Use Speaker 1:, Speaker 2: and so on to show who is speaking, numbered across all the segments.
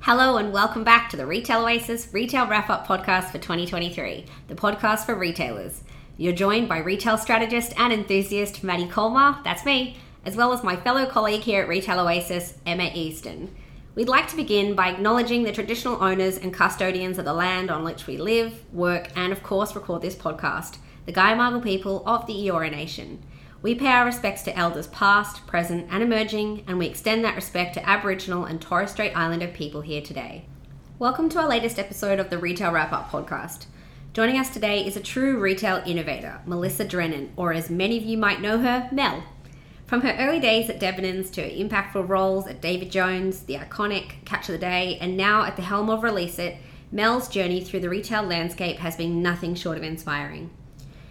Speaker 1: Hello and welcome back to the RetailOasis Retail Wrap Up Podcast for 2023, the podcast for retailers. You're joined by retail strategist and enthusiast Maddie Colmar, that's me, as well as my fellow colleague here at RetailOasis, Emma Easton. We'd like to begin by acknowledging the traditional owners and custodians of the land on which we live, work, and of course record this podcast, the Gai-mariagal people of the Eora Nation. We pay our respects to elders past, present, and emerging, and we extend that respect to Aboriginal and Torres Strait Islander people here today. Welcome to our latest episode of the Retail Wrap Up podcast. Joining us today is a true retail innovator, Melissa Drennan, or as many of you might know her, Mel. From her early days at Debenhams to her impactful roles at David Jones, The Iconic, Catch of the Day, and now at the helm of ReleaseIt, Mel's journey through the retail landscape has been nothing short of inspiring.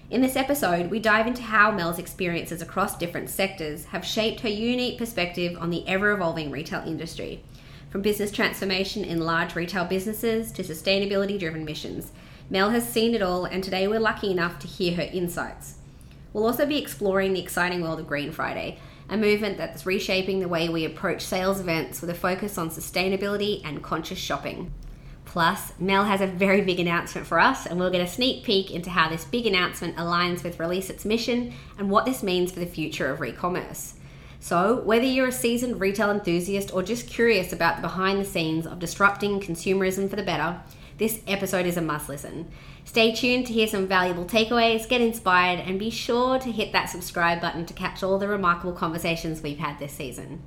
Speaker 1: In this episode, we dive into how Mel's experiences across different sectors have shaped her unique perspective on the ever evolving retail industry. From business transformation in large retail businesses to sustainability driven missions, Mel has seen it all, and today we're lucky enough to hear her insights. We'll also be exploring the exciting world of Green Friday, a movement that's reshaping the way we approach sales events with a focus on sustainability and conscious shopping. Plus, Mel has a very big announcement for us, and we'll get a sneak peek into how this big announcement aligns with Release Its mission and what this means for the future of re-commerce. So, whether you're a seasoned retail enthusiast or just curious about the behind the scenes of disrupting consumerism for the better, this episode is a must listen. Stay tuned to hear some valuable takeaways, get inspired, and be sure to hit that subscribe button to catch all the remarkable conversations we've had this season.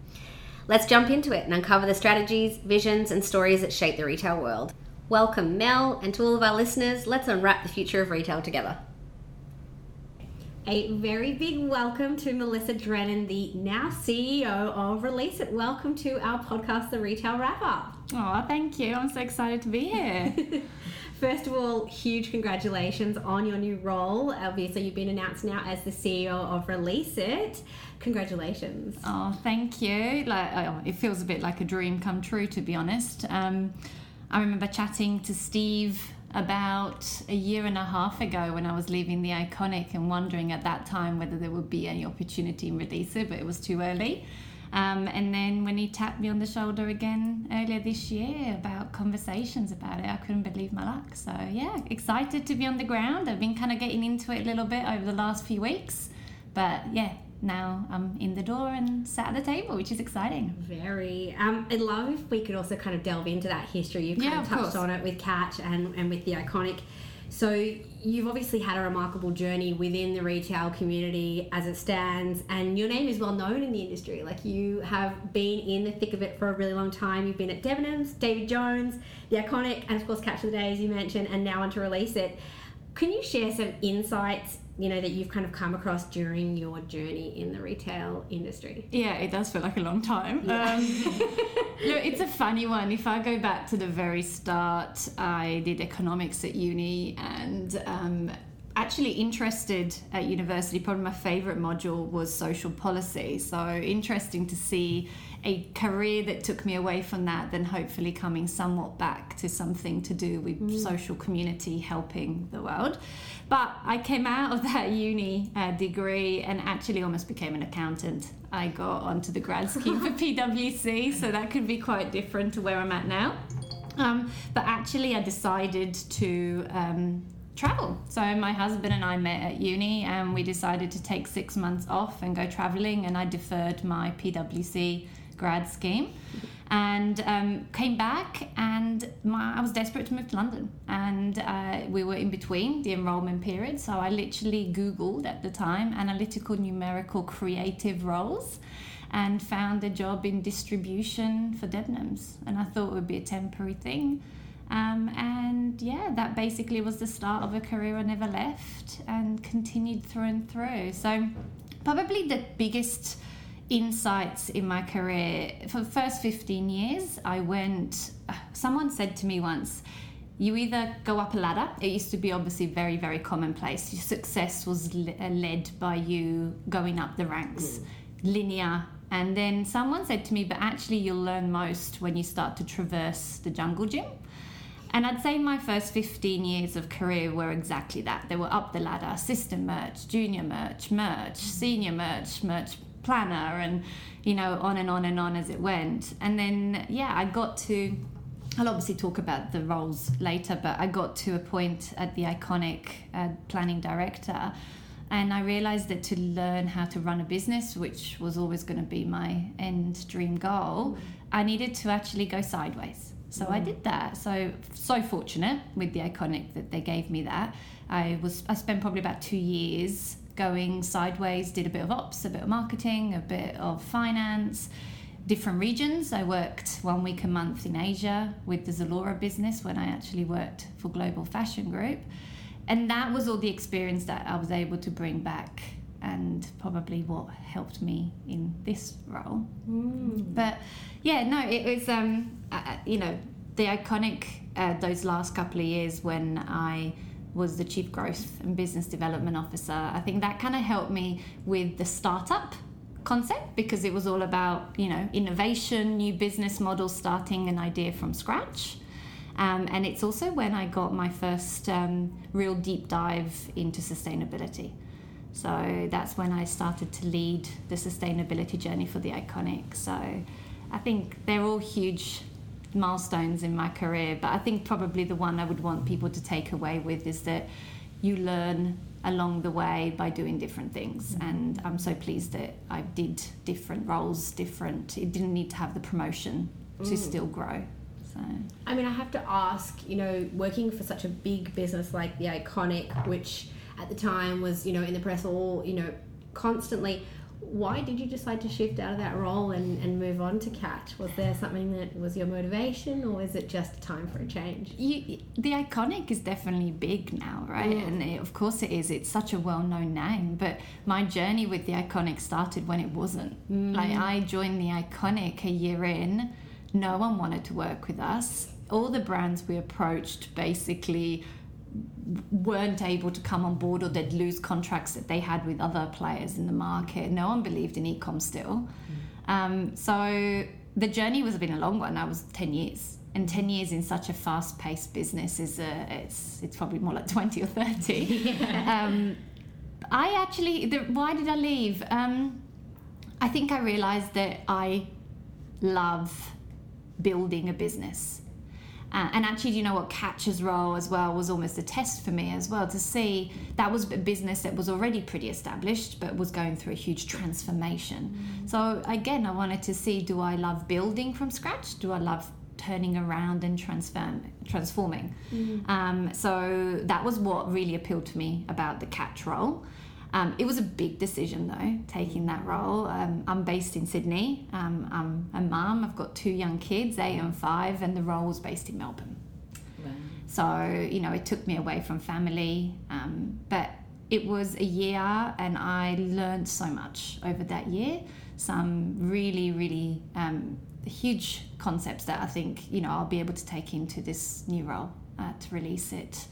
Speaker 1: Let's jump into it and uncover the strategies, visions, and stories that shape the retail world. Welcome, Mel, and to all of our listeners, let's unwrap the future of retail together. A very big welcome to Melissa Drennan, the now CEO of ReleaseIt. Welcome to our podcast, The Retail Wrap Up.
Speaker 2: Oh, thank you. I'm so excited to be here.
Speaker 1: First of all, huge congratulations on your new role. Obviously, you've been announced now as the CEO of ReleaseIt. Congratulations.
Speaker 2: Oh, thank you. Like, oh, it feels a bit like a dream come true, to be honest. Um, I remember chatting to Steve about a year and a half ago when I was leaving the Iconic and wondering at that time whether there would be any opportunity in ReleaseIt, but it was too early. Um, and then when he tapped me on the shoulder again earlier this year about conversations about it, I couldn't believe my luck. So, yeah, excited to be on the ground. I've been kind of getting into it a little bit over the last few weeks. But yeah, now I'm in the door and sat at the table, which is exciting.
Speaker 1: Very. Um, I'd love if we could also kind of delve into that history. You've kind
Speaker 2: Yeah,
Speaker 1: of touched on it with Cat and, and with the iconic. So you've obviously had a remarkable journey within the retail community as it stands, and your name is well known in the industry. Like you have been in the thick of it for a really long time. You've been at Debenhams, David Jones, the iconic, and of course Catch of the Day, as you mentioned, and now on to ReleaseIt. Can you share some insights, you know, that you've kind of come across during your journey in the retail industry?
Speaker 2: Yeah, it does feel like a long time.
Speaker 1: Yeah.
Speaker 2: Um, look, it's a funny one. If I go back to the very start, I did economics at uni and um, actually interested at university. Probably my favorite module was social policy. So interesting to see a career that took me away from that, then hopefully coming somewhat back to something to do with social community helping the world. But I came out of that uni uh, degree and actually almost became an accountant. I got onto the grad scheme for PwC, so that could be quite different to where I'm at now. Um, but actually, I decided to um, travel. So my husband and I met at uni, and we decided to take six months off and go traveling. And I deferred my PwC grad scheme, and um, came back. And my, I was desperate to move to London, and uh, we were in between the enrollment period. So I literally Googled at the time analytical, numerical, creative roles and found a job in distribution for Debenhams. And I thought it would be a temporary thing. Um, and yeah, that basically was the start of a career I never left and continued through and through. So, probably the biggest insights in my career for the first 15 years, I went, someone said to me once, you either go up a ladder, it used to be obviously very, very commonplace. Your success was led by you going up the ranks, linear. And then someone said to me, but actually, you'll learn most when you start to traverse the jungle gym. And I'd say my first 15 years of career were exactly that. They were up the ladder assistant merch, junior merch, merch, senior merch, merch planner, and, you know, on and on and on as it went. And then, yeah, I got to, I'll obviously talk about the roles later, but I got to a point at the iconic uh, planning director. And I realized that to learn how to run a business, which was always going to be my end dream goal, I needed to actually go sideways. So mm. I did that. So so fortunate with the iconic that they gave me that. I was I spent probably about two years going sideways. Did a bit of ops, a bit of marketing, a bit of finance, different regions. I worked one week a month in Asia with the Zalora business when I actually worked for Global Fashion Group, and that was all the experience that I was able to bring back and probably what helped me in this role. Mm. But yeah, no, it was um, uh, you know the iconic uh, those last couple of years when I was the chief growth and business development officer. I think that kind of helped me with the startup concept because it was all about you know innovation, new business models, starting an idea from scratch. Um, and it's also when I got my first um, real deep dive into sustainability. So that's when I started to lead the sustainability journey for the Iconic. So I think they're all huge milestones in my career, but I think probably the one I would want people to take away with is that you learn along the way by doing different things mm-hmm. and i'm so pleased that i did different roles different it didn't need to have the promotion to mm. still grow so
Speaker 3: i mean i have to ask you know working for such a big business like the iconic which at the time was you know in the press all you know constantly why did you decide to shift out of that role and, and move on to Catch? Was there something that was your motivation, or is it just time for a change?
Speaker 2: You, the iconic is definitely big now, right? Mm. And it, of course it is. It's such a well-known name. But my journey with the iconic started when it wasn't. Mm. Like I joined the iconic a year in. No one wanted to work with us. All the brands we approached basically weren't able to come on board or they'd lose contracts that they had with other players in the market. No one believed in ecom still. Mm. Um, so the journey was been a long one. I was 10 years. And 10 years in such a fast paced business is a, it's, it's probably more like 20 or 30. Yeah. Um, I actually, the, why did I leave? Um, I think I realized that I love building a business. Uh, and actually, you know what? Catch's role as well was almost a test for me as well to see that was a business that was already pretty established but was going through a huge transformation. Mm. So, again, I wanted to see do I love building from scratch? Do I love turning around and transform, transforming? Mm. Um, so, that was what really appealed to me about the Catch role. Um, it was a big decision though, taking that role. Um, I'm based in Sydney. Um, I'm a mum. I've got two young kids, eight and five, and the role was based in Melbourne. Wow. So you know, it took me away from family, um, but it was a year, and I learned so much over that year. Some really, really um, huge concepts that I think you know I'll be able to take into this new role uh, to ReleaseIt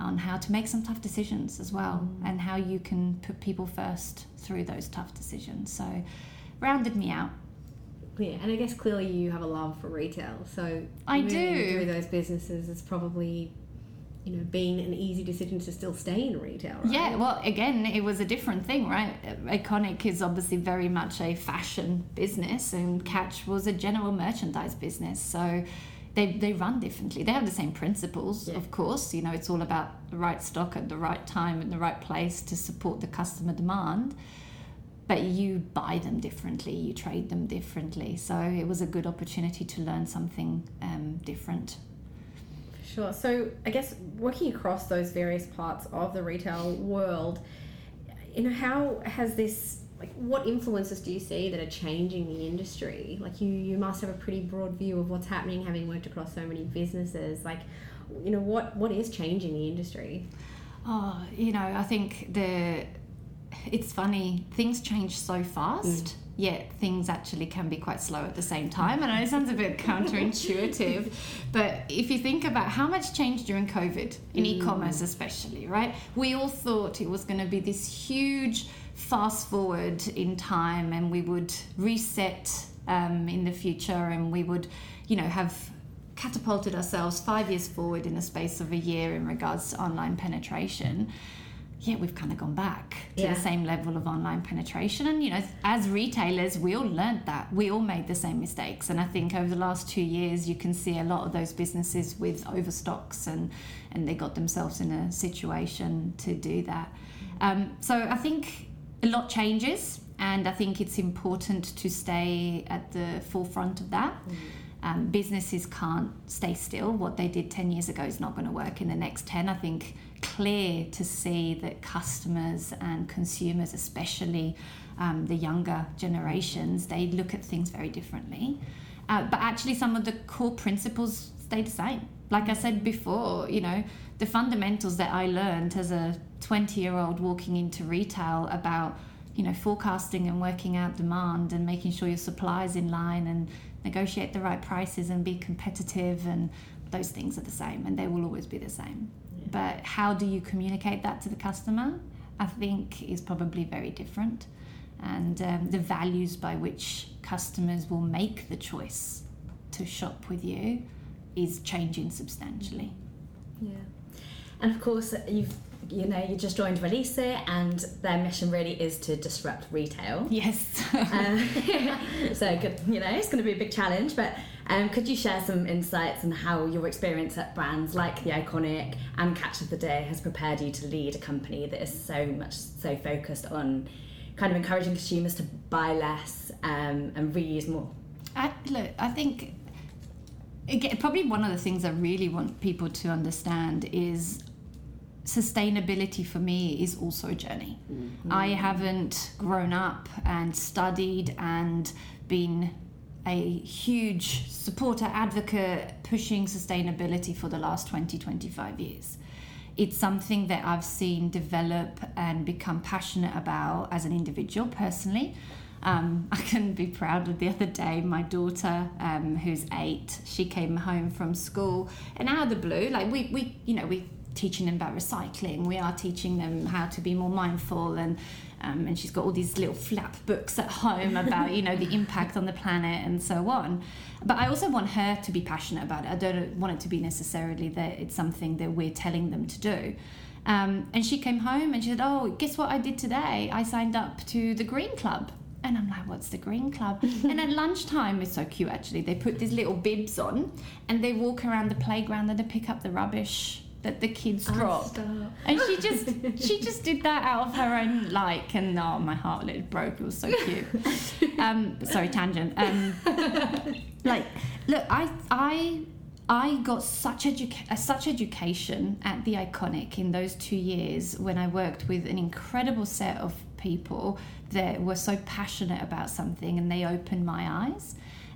Speaker 2: on how to make some tough decisions as well mm. and how you can put people first through those tough decisions. So, rounded me out.
Speaker 3: Yeah, and I guess clearly you have a love for retail. So,
Speaker 2: I do.
Speaker 3: Through those businesses, it's probably you know, been an easy decision to still stay in retail, right?
Speaker 2: Yeah, well, again, it was a different thing, right? Iconic is obviously very much a fashion business, and Catch was a general merchandise business. So they, they run differently. They have the same principles, yeah. of course. You know, it's all about the right stock at the right time in the right place to support the customer demand. But you buy them differently, you trade them differently. So it was a good opportunity to learn something um, different.
Speaker 3: Sure. So I guess working across those various parts of the retail world, you know, how has this like what influences do you see that are changing the industry? Like you you must have a pretty broad view of what's happening having worked across so many businesses. Like you know what what is changing the industry?
Speaker 2: Oh you know i think the it's funny things change so fast mm. yet things actually can be quite slow at the same time. And I know it sounds a bit counterintuitive but if you think about how much change during covid in mm. e-commerce especially right? We all thought it was going to be this huge fast forward in time and we would reset um, in the future and we would, you know, have catapulted ourselves five years forward in the space of a year in regards to online penetration yeah, we've kind of gone back to
Speaker 4: Yeah.
Speaker 2: the same level of online penetration. And, you know, as retailers, we all learned that. We all made the same mistakes. And I think over the last two years, you can see a lot of those businesses with overstocks and, and they got themselves in a situation to do that. Um, so I think a lot changes. And I think it's important to stay at the forefront of that. Um, businesses can't stay still. What they did 10 years ago is not going to work in the next 10. I think clear to see that customers and consumers, especially um, the younger generations, they look at things very differently. Uh, but actually, some of the core principles stay the same. Like I said before, you know, the fundamentals that I learned as a 20 year old walking into retail about you know forecasting and working out demand and making sure your supply is in line and negotiate the right prices and be competitive and those things are the same and they will always be the same. But how do you communicate that to the customer i think is probably very different. And um, the values by which customers will make the choice to shop with you is changing substantially.
Speaker 4: Yeah. And of course, you've you know you just joined ReleaseIt, and their mission really is to disrupt retail.
Speaker 2: yes
Speaker 4: Um, so good, you know, it's going to be a big challenge. But um, could you share some insights on how your experience at brands like the Iconic and Catch of the Day has prepared you to lead a company that is so much so focused on kind of encouraging consumers to buy less um, and reuse more?
Speaker 2: I, look, I think again, probably one of the things I really want people to understand is sustainability for me is also a journey. I haven't grown up and studied and been a huge supporter, advocate, pushing sustainability for the last 20, 25 years. It's something that I've seen develop and become passionate about as an individual personally. Um, I can be proud of the other day, my daughter, um, who's eight, she came home from school and out of the blue, like we, we you know, we teaching them about recycling. We are teaching them how to be more mindful and um, and she's got all these little flap books at home about you know the impact on the planet and so on. But I also want her to be passionate about it. I don't want it to be necessarily that it's something that we're telling them to do. Um, and she came home and she said, "Oh, guess what I did today? I signed up to the Green Club." And I'm like, what's the Green Club? and at lunchtime, it's so cute actually. They put these little bibs on and they walk around the playground and they pick up the rubbish that the kids drop. And she just she just did that out of her own like, and oh, my heart literally broke. It was so cute. um, sorry, tangent. Um, like, look, I I I got such educa- uh, such education at the Iconic in those two years when I worked with an incredible set of people that were so passionate about something, and they opened my eyes.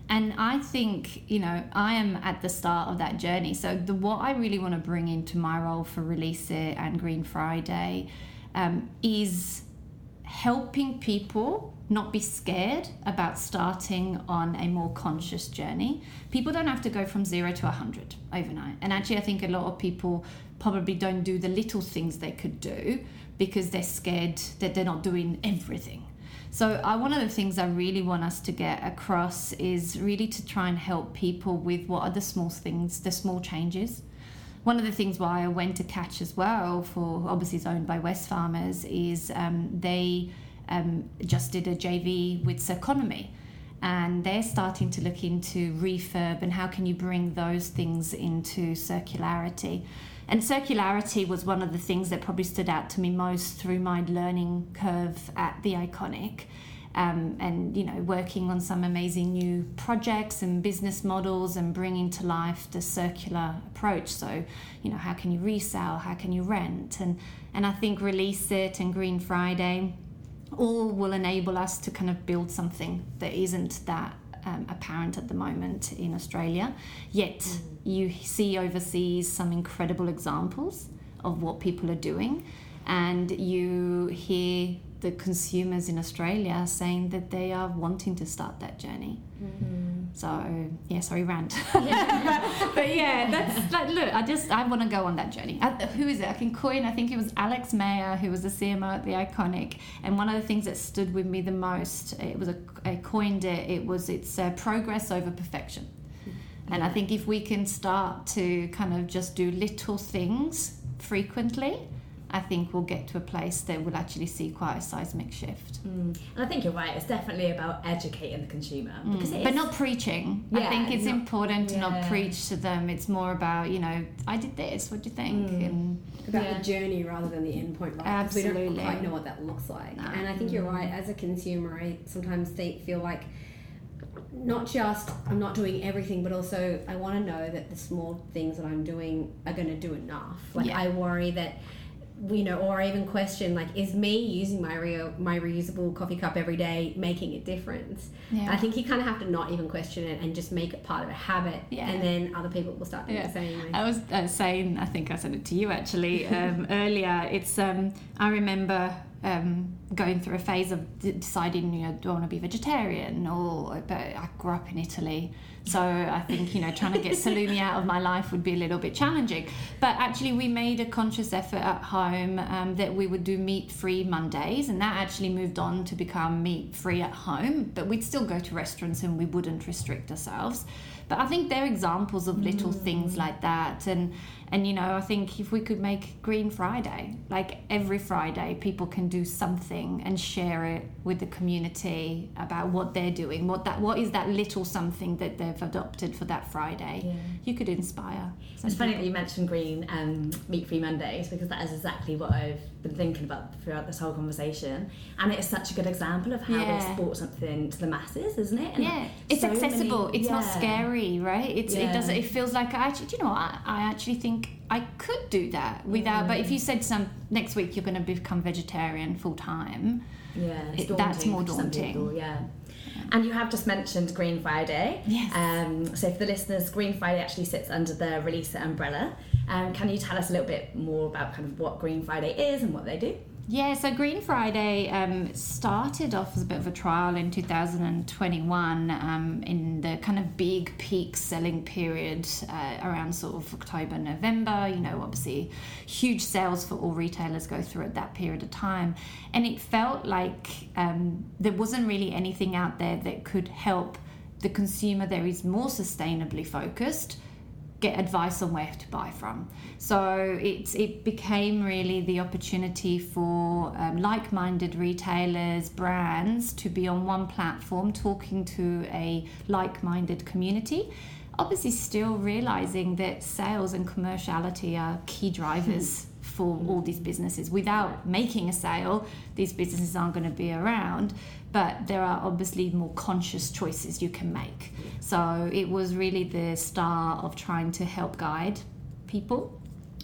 Speaker 2: And I think, you know, I am at the start of that journey. So, the what I really want to bring into my role for ReleaseIt and Green Friday um, is helping people not be scared about starting on a more conscious journey. People don't have to go from zero to 100 overnight. And actually, I think a lot of people probably don't do the little things they could do because they're scared that they're not doing everything. So, I, one of the things I really want us to get across is really to try and help people with what are the small things, the small changes. One of the things why I went to Catch as well, for obviously owned by Wesfarmers, is um, they um, just did a JV with Circonomy. And they're starting to look into refurb and how can you bring those things into circularity. And circularity was one of the things that probably stood out to me most through my learning curve at the Iconic. Um, and you know working on some amazing new projects and business models and bringing to life the circular approach. So you know how can you resell? How can you rent? And and i think ReleaseIt and green friday all will enable us to kind of build something that isn't that um, apparent at the moment in Australia. Yet you see overseas some incredible examples of what people are doing, and you hear the consumers in Australia saying that they are wanting to start that journey. So yeah, sorry, rant. but, but yeah, that's like look. I just I want to go on that journey. I, who is it? I can coin. I think it was Alex Mayer who was the CMO at the Iconic, and one of the things that stood with me the most, it was a I coined it. It was it's uh, progress over perfection. And I think if we can start to kind of just do little things frequently, I think we'll get to a place that we'll actually see quite a seismic shift.
Speaker 4: Mm. And I think you're right. It's definitely about educating the consumer because
Speaker 2: Mm. But not preaching. I think it's
Speaker 4: not-
Speaker 2: important to not preach to them. It's more about, you know, I did this, what do you think?
Speaker 4: Mm.
Speaker 2: And
Speaker 3: about
Speaker 4: Yeah.
Speaker 3: the journey rather than the end point, right? 'Cause we don't
Speaker 2: Absolutely.
Speaker 3: quite know what that looks like.
Speaker 2: No.
Speaker 3: And I think you're right. As a consumer, I sometimes think, feel like not just I'm not doing everything, but also I want to know that the small things that I'm doing are going to do enough. Like
Speaker 2: Yeah.
Speaker 3: I worry that you know, or I even question like, is me using my re- my reusable coffee cup every day making a difference?
Speaker 2: yeah.
Speaker 3: I think you kind of have to not even question it and just make it part of a habit,
Speaker 2: Yeah.
Speaker 3: and then other people will start doing
Speaker 2: Yeah.
Speaker 3: the same. Way.
Speaker 2: I was uh, saying, I think I said it to you actually um, earlier. It's um, I remember um, going through a phase of deciding, you know, do I want to be vegetarian or? But I grew up in Italy, so I think you know trying to get salumi out of my life would be a little bit challenging. But actually, we made a conscious effort at home um, that we would do meat-free Mondays, and that actually moved on to become meat-free at home. But we'd still go to restaurants and we wouldn't restrict ourselves. But I think they're examples of little things like that. And and you know, I think if we could make Green Friday, like every Friday, people can do something and share it with the community about what they're doing, what that what is that little something that they've adopted for that Friday.
Speaker 4: Yeah.
Speaker 2: You could inspire.
Speaker 4: It's funny that you mentioned green um, meat-free Mondays because that is exactly what I've been thinking about throughout this whole conversation, and it's such a good example of how
Speaker 2: Yeah.
Speaker 4: we've brought something to the masses, isn't it? And
Speaker 2: yeah, it's
Speaker 4: so
Speaker 2: accessible.
Speaker 4: many-
Speaker 2: it's not scary, right? It's it doesn't. It feels like I actually. Do you know what? I, I actually think I could do that without. But if you said some next week you're going to become vegetarian full time,
Speaker 4: Yeah,
Speaker 2: It- that's more daunting.
Speaker 4: people, yeah. And you have just mentioned Green Friday.
Speaker 2: Yes.
Speaker 4: Um, so for the listeners, Green Friday actually sits under the Release umbrella. Um, can you tell us a little bit more about kind of what Green Friday is and what they do?
Speaker 2: Yeah, so Green Friday um, started off as a bit of a trial in 2021 um, in the kind of big peak selling period uh, around sort of October, November. You know, obviously, huge sales for all retailers go through at that period of time. And it felt like um, there wasn't really anything out there that could help the consumer that is more sustainably focused get advice on where to buy from. So it's it became really the opportunity for um, like-minded retailers, brands to be on one platform talking to a like-minded community. Obviously, still realizing that sales and commerciality are key drivers for all these businesses. Without making a sale, these businesses aren't going to be around. But there are obviously more conscious choices you can make. So it was really the start of trying to help guide people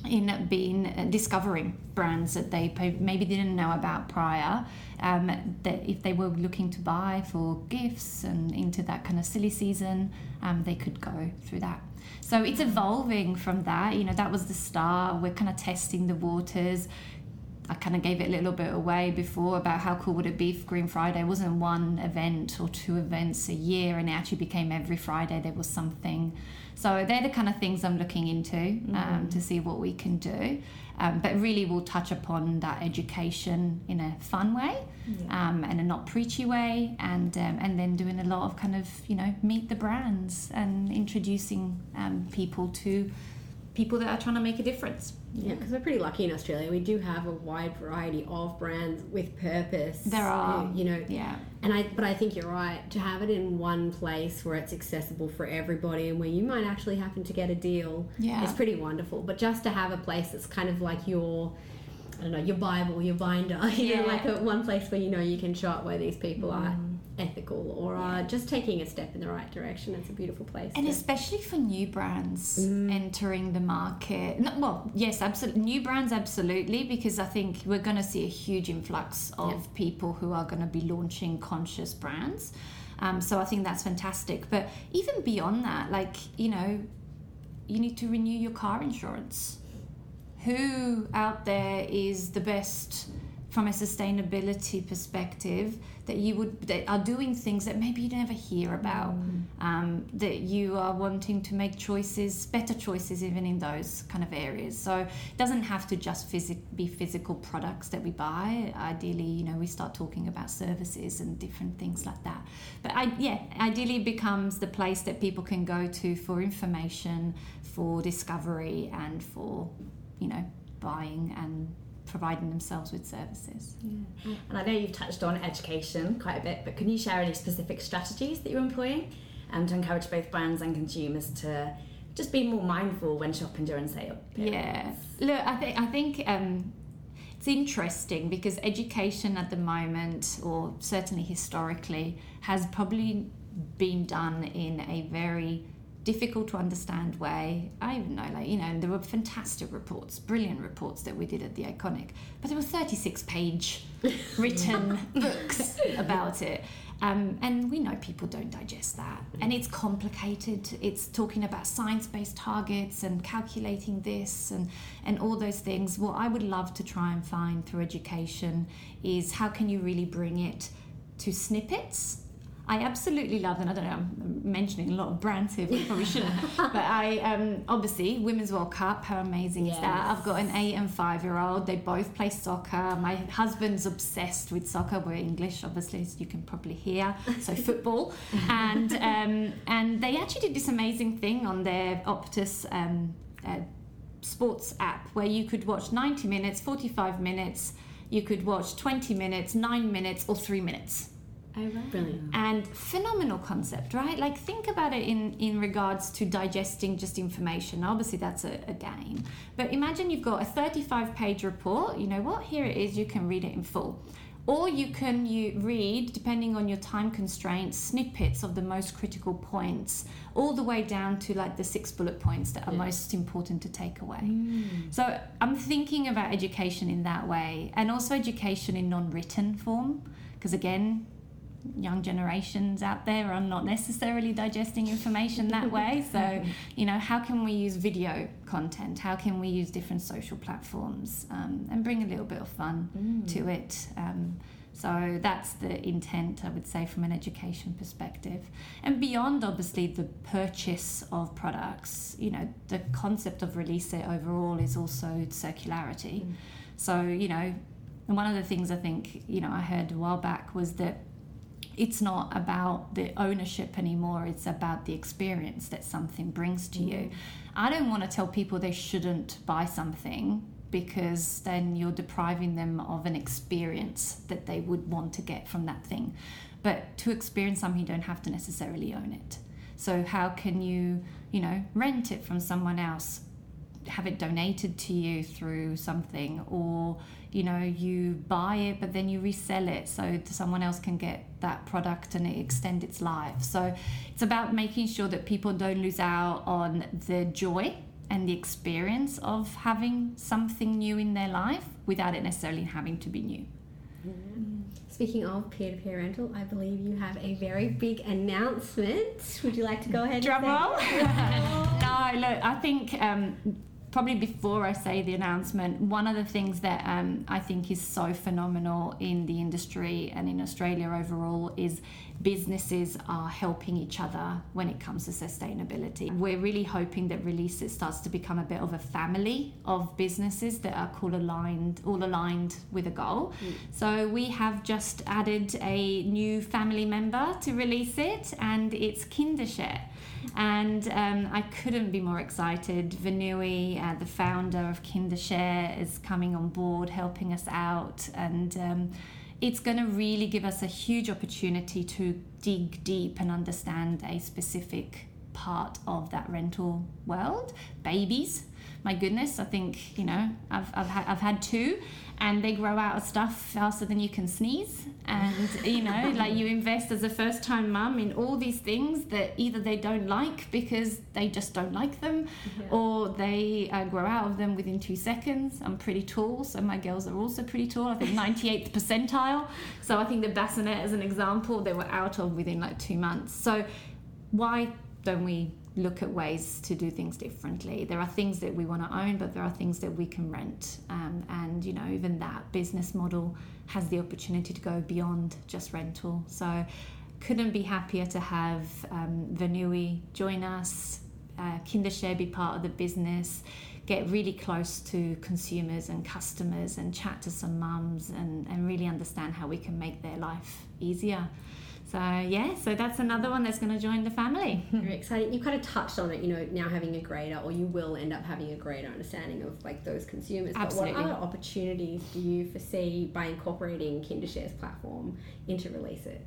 Speaker 2: in being uh, discovering brands that they maybe didn't know about prior um, that if they were looking to buy for gifts and into that kind of silly season um, they could go through that so it's evolving from that you know that was the start we're kind of testing the waters I kind of gave it a little bit away before about how cool would it be if Green Friday wasn't one event or two events a year and it actually became every Friday there was something. So they're the kind of things I'm looking into um, to see what we can do. Um, but really, we'll touch upon that education in a fun way um, and a not preachy way, and um, and then doing a lot of kind of you know meet the brands and introducing um, people to people that are trying to make a difference.
Speaker 3: Yeah, because we're pretty lucky in Australia. We do have a wide variety of brands with purpose.
Speaker 2: There are.
Speaker 3: you know,
Speaker 2: Yeah.
Speaker 3: and I. But I think you're right to have it in one place where it's accessible for everybody, and where you might actually happen to get a deal.
Speaker 2: Yeah.
Speaker 3: It's pretty wonderful. But just to have a place that's kind of like your. I don't know your Bible, your binder. You know, like a, one place where you know you can shop where these people are
Speaker 4: Mm.
Speaker 3: Ethical or are just taking a step in the right direction. It's a beautiful place.
Speaker 2: And
Speaker 3: to-
Speaker 2: especially for new brands
Speaker 3: Mm.
Speaker 2: entering the market. No, well, yes, absolutely. New brands, absolutely, because I think we're going to see a huge influx of people who are going to be launching conscious brands. Um, so I think that's fantastic. But even beyond that, like, you know, you need to renew your car insurance. Who out there is the best from a sustainability perspective that you would that are doing things that maybe you never hear about mm. um, that you are wanting to make choices better choices even in those kind of areas. So it doesn't have to just phys- be physical products that we buy. Ideally you know we start talking about services and different things like that. But I, yeah ideally it becomes the place that people can go to for information for discovery and for you know buying and providing themselves with services.
Speaker 4: Yeah. And I know you've touched on education quite a bit, but can you share any specific strategies that you're employing um, to encourage both brands and consumers to just be more mindful when shopping during sale?
Speaker 2: Yeah. Look, I think I think um, it's interesting because education at the moment, or certainly historically, has probably been done in a very difficult to understand way. I even know, like, you know, there were fantastic reports, brilliant reports that we did at the Iconic, but there were 36 page written books about it. Um, and we know people don't digest that. And it's complicated. It's talking about science based targets and calculating this and, and all those things. What I would love to try and find through education is how can you really bring it to snippets I absolutely love, and I don't know, I'm mentioning a lot of brands here, but probably shouldn't. but I um, obviously Women's World Cup. How amazing yes. is that? I've got an eight and five year old. They both play soccer. My husband's obsessed with soccer. We're English, obviously, as you can probably hear. So football, and um, and they actually did this amazing thing on their Optus. Um, uh, sports app where you could watch 90 minutes 45 minutes you could watch 20 minutes 9 minutes or 3 minutes
Speaker 4: Oh. Brilliant.
Speaker 2: And phenomenal concept, right? Like think about it in, in regards to digesting just information. Obviously that's a, a game. But imagine you've got a 35 page report. You know what? Here it is. You can read it in full. Or you can you read, depending on your time constraints, snippets of the most critical points, all the way down to like the six bullet points that are yeah. most important to take away. Mm. So I'm thinking about education in that way, and also education in non-written form, because again, young generations out there are not necessarily digesting information that way. So, you know, how can we use video content? How can we use different social platforms um, and bring a little bit of fun mm. to it? Um, so that's the intent, I would say, from an education perspective. And beyond, obviously, the purchase of products, you know, the concept of ReleaseIt overall is also circularity. Mm. So, you know, and one of the things I think, you know, I heard a while back was that it's not about the ownership anymore it's about the experience that something brings to mm. you i don't want to tell people they shouldn't buy something because then you're depriving them of an experience that they would want to get from that thing. But to experience something you don't have to necessarily own it. So how can you you know rent it from someone else have it donated to you through something or you know you buy it but then you resell it so someone else can get that product and it extend its life so it's about making sure that people don't lose out on the joy and the experience of having something new in their life without it necessarily having to be new.
Speaker 3: Speaking of peer-to-peer rental, I believe you have a very big announcement. Would you like to go ahead?
Speaker 2: Drum roll. no, look, I think um, probably before I say the announcement, one of the things that um, I think is so phenomenal in the industry and in Australia overall is businesses are helping each other when it comes to sustainability. We're really hoping that ReleaseIt starts to become a bit of a family of businesses that are all aligned, all aligned with a goal. Mm. So we have just added a new family member to ReleaseIt, and it's Kindershare. And um, I couldn't be more excited. Vanui, uh, the founder of Kindershare, is coming on board, helping us out, and um, it's going to really give us a huge opportunity to dig deep and understand a specific part of that rental world. Babies, my goodness, I think you know I've I've, ha- I've had two and they grow out of stuff faster than you can sneeze. And you know like you invest as a first time mum in all these things that either they don't like because they just don't like them yeah. or they uh, grow out of them within two seconds. I'm pretty tall so my girls are also pretty tall. I think 98th percentile. So i think the bassinet as an example they were out of within like two months. So why don't we look at ways to do things differently. There are things that we want to own, but there are things that we can rent. Um, and, you know, even that business model has the opportunity to go beyond just rental. So, couldn't be happier to have um, join us, uh, Kindershare be part of the business, get really close to consumers and customers and chat to some mums and, and really understand how we can make their life easier. So yeah, so that's another one that's going to join the family.
Speaker 3: Very exciting. You kind of touched on it, you know, now having a greater, or you will end up having a greater understanding of like those consumers.
Speaker 2: Absolutely.
Speaker 3: But what other opportunities do you foresee by incorporating Kindershare's platform into ReleaseIt?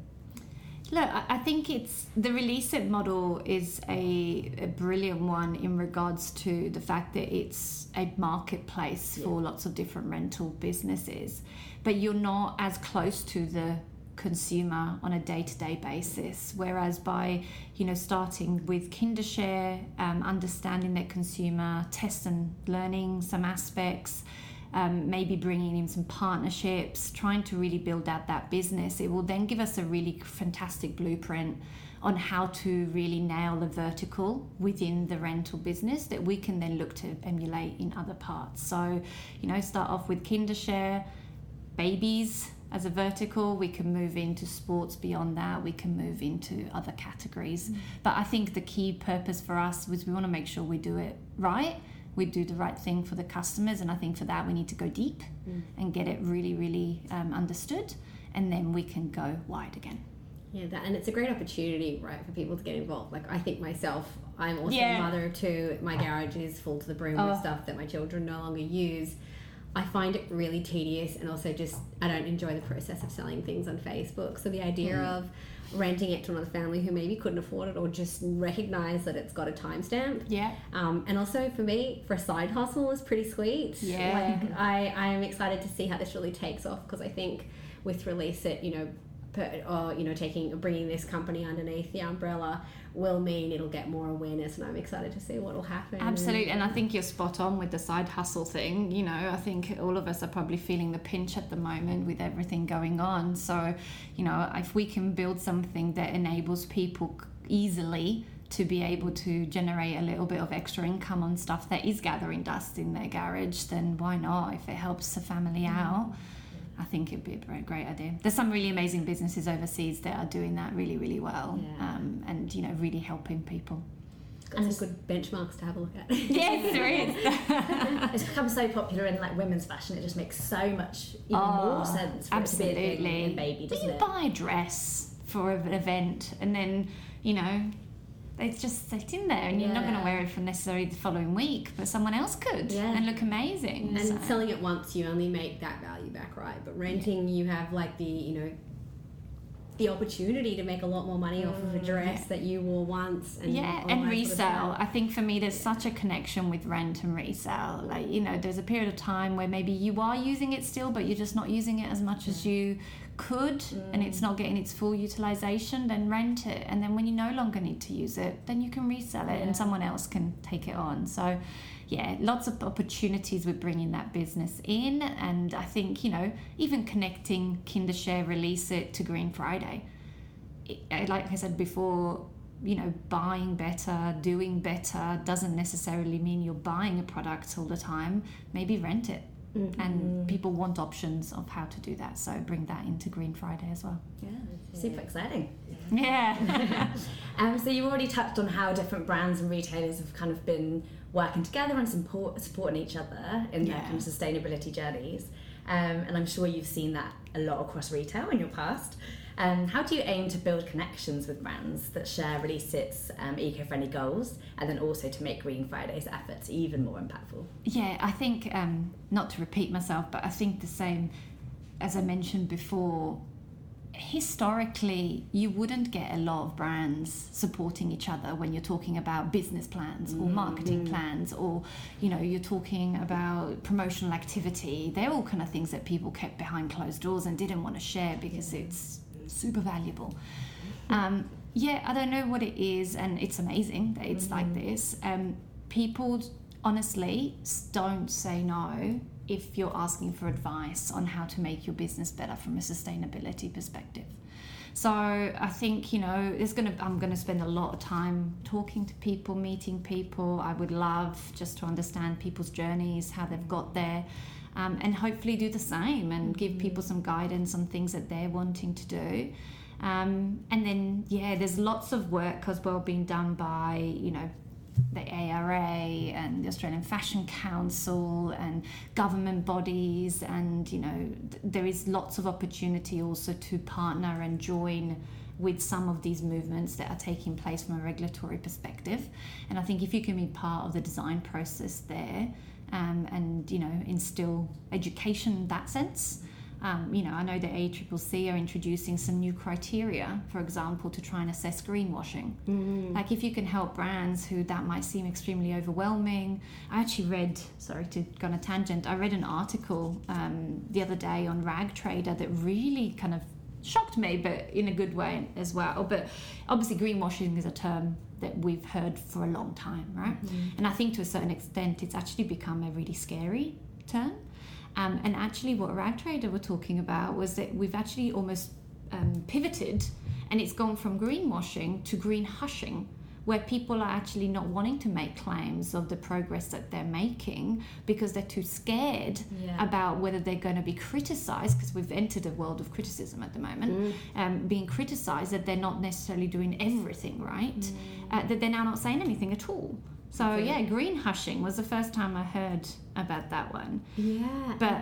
Speaker 2: Look, I think it's the ReleaseIt model is a, a, brilliant one in regards to the fact that it's a marketplace yeah. for lots of different rental businesses, but you're not as close to the consumer on a day-to-day basis whereas by you know starting with kindershare um, understanding their consumer test and learning some aspects um, maybe bringing in some partnerships, trying to really build out that business, it will then give us a really fantastic blueprint on how to really nail a vertical within the rental business that we can then look to emulate in other parts. So, you know, start off with Kindershare, babies as a vertical, we can move into sports beyond that, we can move into other categories. Mm. But I think the key purpose for us was we want to make sure we do it right we do the right thing for the customers. And I think for that, we need to go deep mm. and get it really, really um, understood. And then we can go wide again.
Speaker 3: Yeah, that, and it's a great opportunity, right, for people to get involved. Like, I think myself, I'm also yeah. a mother of two. My garage is full to the brim oh. with stuff that my children no longer use. I find it really tedious, and also just I don't enjoy the process of selling things on Facebook. So the idea mm. of renting it to another family who maybe couldn't afford it or just recognize that it's got a timestamp.
Speaker 2: Yeah.
Speaker 3: Um, and also for me, for a side hustle is pretty sweet.
Speaker 2: Yeah.
Speaker 3: Like I, I am excited to see how this really takes off because I think with ReleaseIt, you know, per, or you know, taking bringing this company underneath the umbrella will mean it'll get more awareness and I'm excited to see what will happen.
Speaker 2: Absolutely. And I think you're spot on with the side hustle thing. You know, I think all of us are probably feeling the pinch at the moment with everything going on. So, you know, if we can build something that enables people easily to be able to generate a little bit of extra income on stuff that is gathering dust in their garage, then why not if it helps the family mm-hmm. out? I think it'd be a great idea. There's some really amazing businesses overseas that are doing that really, really well, yeah. um, and you know, really helping people.
Speaker 3: And some good benchmarks to have a look at.
Speaker 2: yes, there is.
Speaker 4: it's become so popular in like women's fashion. It just makes so much even oh, more sense for absolutely. it to be a baby, doesn't
Speaker 2: you
Speaker 4: it?
Speaker 2: buy a dress for an event, and then you know it's just sitting there and you're not going to wear it for necessarily the following week but someone else could yeah. and look amazing
Speaker 3: and so. selling it once you only make that value back right? But renting yeah. you have like the you know the opportunity to make a lot more money off of a mm, dress that you wore once
Speaker 2: and yeah and resale i think for me there's such a connection with rent and resale. Like you know there's a period of time where maybe you are using it still but you're just not using it as much as you could mm. and it's not getting its full utilization then rent it and then when you no longer need to use it then you can resell it yeah. and someone else can take it on so yeah, lots of opportunities with bringing that business in. And I think, you know, even connecting Kindershare, release it to Green Friday. It, like I said before, you know, buying better, doing better doesn't necessarily mean you're buying a product all the time. Maybe rent it. Mm-hmm. And people want options of how to do that. So bring that into Green Friday as well.
Speaker 4: Yeah, super exciting.
Speaker 2: Yeah.
Speaker 4: um, so you already touched on how different brands and retailers have kind of been working together and support, supporting each other in yeah. their kind of sustainability journeys. Um, and I'm sure you've seen that a lot across retail in your past. Um, how do you aim to build connections with brands that share ReleaseIt's um, eco-friendly goals and then also to make Green Friday's efforts even more impactful?
Speaker 2: Yeah, I think, um, not to repeat myself, but I think the same as I mentioned before, historically you wouldn't get a lot of brands supporting each other when you're talking about business plans or marketing mm. plans or you know you're talking about promotional activity they're all kind of things that people kept behind closed doors and didn't want to share because it's super valuable um, yeah i don't know what it is and it's amazing that it's mm-hmm. like this um, people honestly don't say no if you're asking for advice on how to make your business better from a sustainability perspective. So I think you know, there's gonna I'm gonna spend a lot of time talking to people, meeting people. I would love just to understand people's journeys, how they've got there. Um, and hopefully do the same and give people some guidance on things that they're wanting to do. Um, and then, yeah, there's lots of work as well being done by, you know, the ARA and the Australian Fashion Council and government bodies, and you know, th- there is lots of opportunity also to partner and join with some of these movements that are taking place from a regulatory perspective. And I think if you can be part of the design process there um, and you know instill education in that sense, um, you know, I know the ACCC are introducing some new criteria, for example, to try and assess greenwashing.
Speaker 3: Mm-hmm.
Speaker 2: Like if you can help brands who that might seem extremely overwhelming. I actually read, sorry to go on a tangent, I read an article um, the other day on Ragtrader that really kind of shocked me, but in a good way as well. But obviously, greenwashing is a term that we've heard for a long time, right? And I think to a certain extent, it's actually become a really scary term. Um, and actually, what Ragtrader were talking about was that we've actually almost um, pivoted and it's gone from greenwashing to green hushing, where people are actually not wanting to make claims of the progress that they're making because they're too scared
Speaker 4: Yeah.
Speaker 2: about whether they're going to be criticized because we've entered a world of criticism at the moment, um, being criticized that they're not necessarily doing everything right, uh, that they're now not saying anything at all. So,
Speaker 3: Okay.
Speaker 2: yeah, green hushing was the first time I heard about that one.
Speaker 3: Yeah.
Speaker 2: But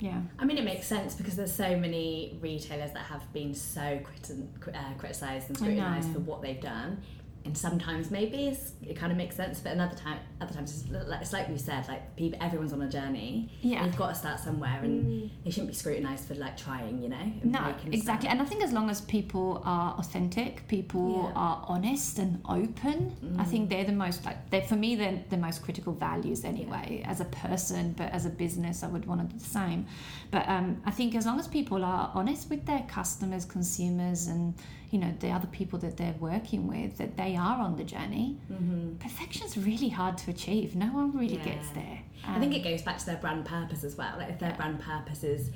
Speaker 2: yeah,
Speaker 4: I mean, it makes sense because there's so many retailers that have been so criti- uh, criticised and scrutinised for what they've done. And sometimes maybe it's, it kind of makes sense, but another time, other times it's like, it's like we said, like people, everyone's on a journey.
Speaker 2: Yeah.
Speaker 4: You've got to start somewhere, and they shouldn't be scrutinised for like trying, you know. and
Speaker 2: no, exactly. And I think as long as people are authentic, people
Speaker 4: Yeah.
Speaker 2: are honest and open, I think they're the most like they're for me they're the most critical values anyway. As a person, but as a business, I would want to do the same. But um, I think as long as people are honest with their customers, consumers, and you know the other people that they're working with, that they are on the journey. Perfection's really hard to achieve. No one really
Speaker 4: Yeah.
Speaker 2: gets there.
Speaker 4: I think
Speaker 2: Um,
Speaker 4: it goes back to their brand purpose as well. Like if their brand purpose is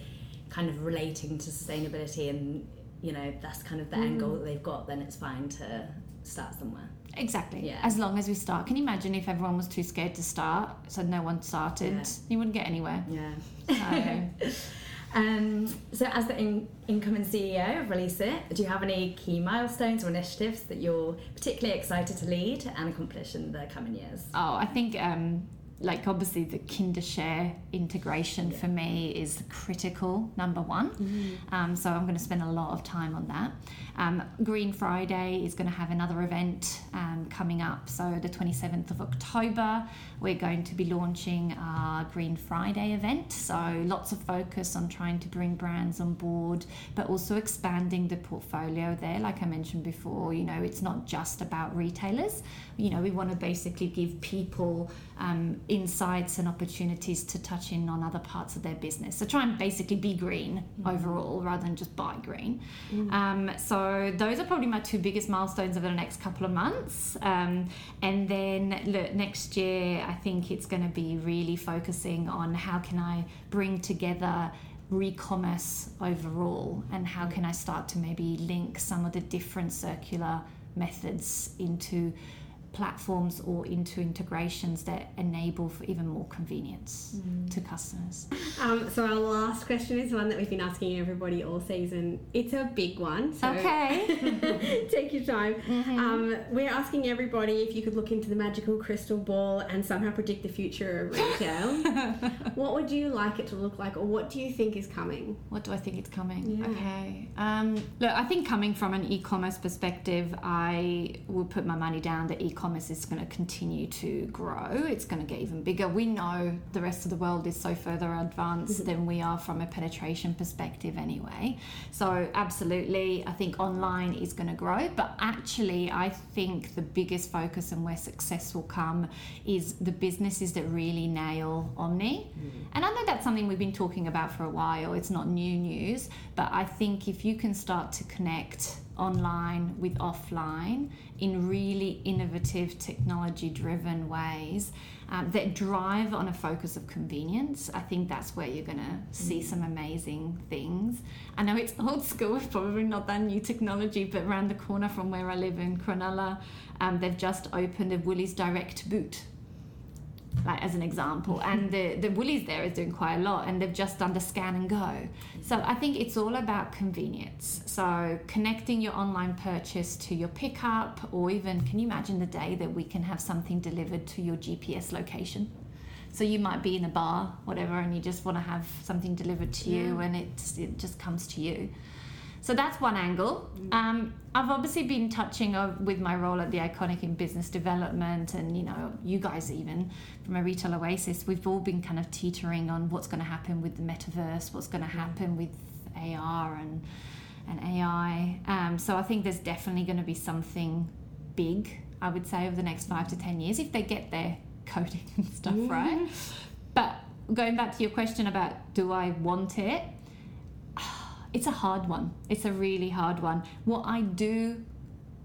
Speaker 4: kind of relating to sustainability and you know that's kind of the end goal that they've got, then it's fine to start somewhere.
Speaker 2: Exactly.
Speaker 4: Yeah.
Speaker 2: As long as we start. Can you imagine if everyone was too scared to start, so no one started?
Speaker 4: Yeah.
Speaker 2: You wouldn't get anywhere.
Speaker 4: Yeah.
Speaker 2: So,
Speaker 4: Um, so, as the in- incoming CEO of ReleaseIt, do you have any key milestones or initiatives that you're particularly excited to lead and accomplish in the coming years?
Speaker 2: oh, I think um, like obviously the Kindershare integration for me is critical number one. Um, so I'm going to spend a lot of time on that. Um, Green Friday is going to have another event um, coming up. So the 27th of October, we're going to be launching our Green Friday event. So lots of focus on trying to bring brands on board, but also expanding the portfolio there. Like I mentioned before, you know, it's not just about retailers. You know, we want to basically give people um, insights and opportunities to touch in on other parts of their business. So try and basically be green overall rather than just buy green. Um, so those are probably my two biggest milestones over the next couple of months. Um, and then look, next year, I think it's going to be really focusing on how can I bring together re-commerce overall and how can I start to maybe link some of the different circular methods into platforms or into integrations that enable for even more convenience to customers.
Speaker 3: Um, so our last question is one that we've been asking everybody all season. It's a big one. So
Speaker 2: Okay.
Speaker 3: take your time. Um, we're asking everybody if you could look into the magical crystal ball and somehow predict the future of retail. what would you like it to look like, or what do you think is coming?
Speaker 2: What do I think is coming?
Speaker 3: Yeah.
Speaker 2: Okay. Um, look, I think coming from an e-commerce perspective, I would put my money down that e-commerce is going to continue to grow. It's going to get even bigger. We know the rest of the world is so further advanced mm-hmm. than we are from a penetration perspective, anyway. So absolutely, I think online is going to grow. But actually, I think the biggest focus and where success will come is the businesses that really nail omni. Mm-hmm. And I know that's something we've been talking about for a while. It's not new news, but I think if you can start to connect online with offline in really innovative technology driven ways um, that drive on a focus of convenience. I think that's where you're going to see mm. some amazing things. I know it's old school probably not that new technology but around the corner from where i live in cronulla um, they've just opened a woolies direct boot like as an example. And mm-hmm. the the woolies there is doing quite a lot and they've just done the scan and go. So i think it's all about convenience. So connecting your online purchase to your pickup or even can you imagine the day that we can have something delivered to your gps location? So you might be in a bar whatever and you just want to have something delivered to you and it, it just comes to you so that's one angle. Mm. Um, I've obviously been touching with my role at the Iconic in business development, and you know, you guys even from a RetailOasis, we've all been kind of teetering on what's going to happen with the metaverse, what's going to happen with AR and and AI. Um, so I think there's definitely going to be something big. I would say over the next five to ten years if they get their coding and stuff mm. right. But going back to your question about do I want it? It's a hard one. It's a really hard one. What I do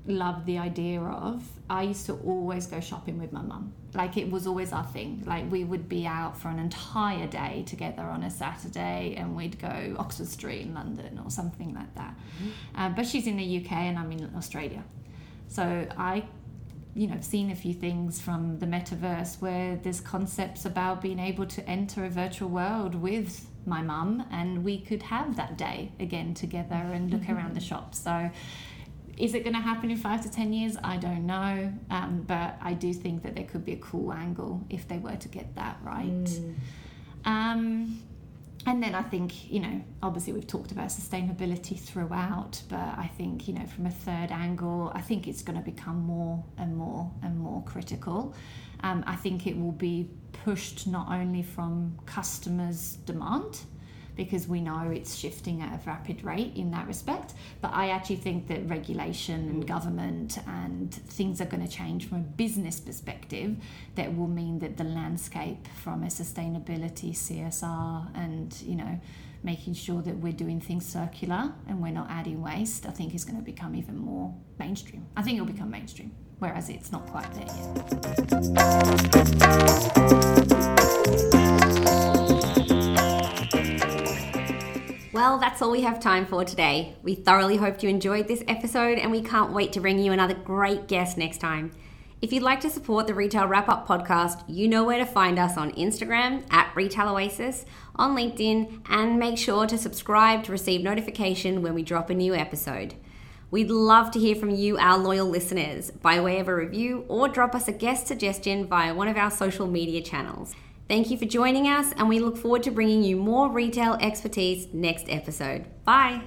Speaker 2: love the idea of, I used to always go shopping with my mum. Like it was always our thing. Like we would be out for an entire day together on a Saturday and we'd go Oxford Street in London or something like that. Mm-hmm. Uh, but she's in the UK and I'm in Australia. So I you know, seen a few things from the metaverse where there's concepts about being able to enter a virtual world with my mum and we could have that day again together and look mm-hmm. around the shop. So is it going to happen in five to ten years? I don't know, um, but I do think that there could be a cool angle if they were to get that right. Mm. Um, and then I think, you know, obviously we've talked about sustainability throughout, but I think, you know, from a third angle, I think it's going to become more and more and more critical. Um, I think it will be pushed not only from customers' demand, because we know it's shifting at a rapid rate in that respect. But I actually think that regulation and government and things are going to change from a business perspective that will mean that the landscape from a sustainability, CSR, and you know, making sure that we're doing things circular and we're not adding waste, I think is going to become even more mainstream. I think it'll become mainstream, whereas it's not quite there
Speaker 1: yet. Well, that's all we have time for today. We thoroughly hoped you enjoyed this episode and we can't wait to bring you another great guest next time. If you'd like to support the Retail Wrap Up podcast, you know where to find us on Instagram at RetailOasis, on LinkedIn, and make sure to subscribe to receive notification when we drop a new episode. We'd love to hear from you, our loyal listeners, by way of a review or drop us a guest suggestion via one of our social media channels. Thank you for joining us, and we look forward to bringing you more retail expertise next episode. Bye.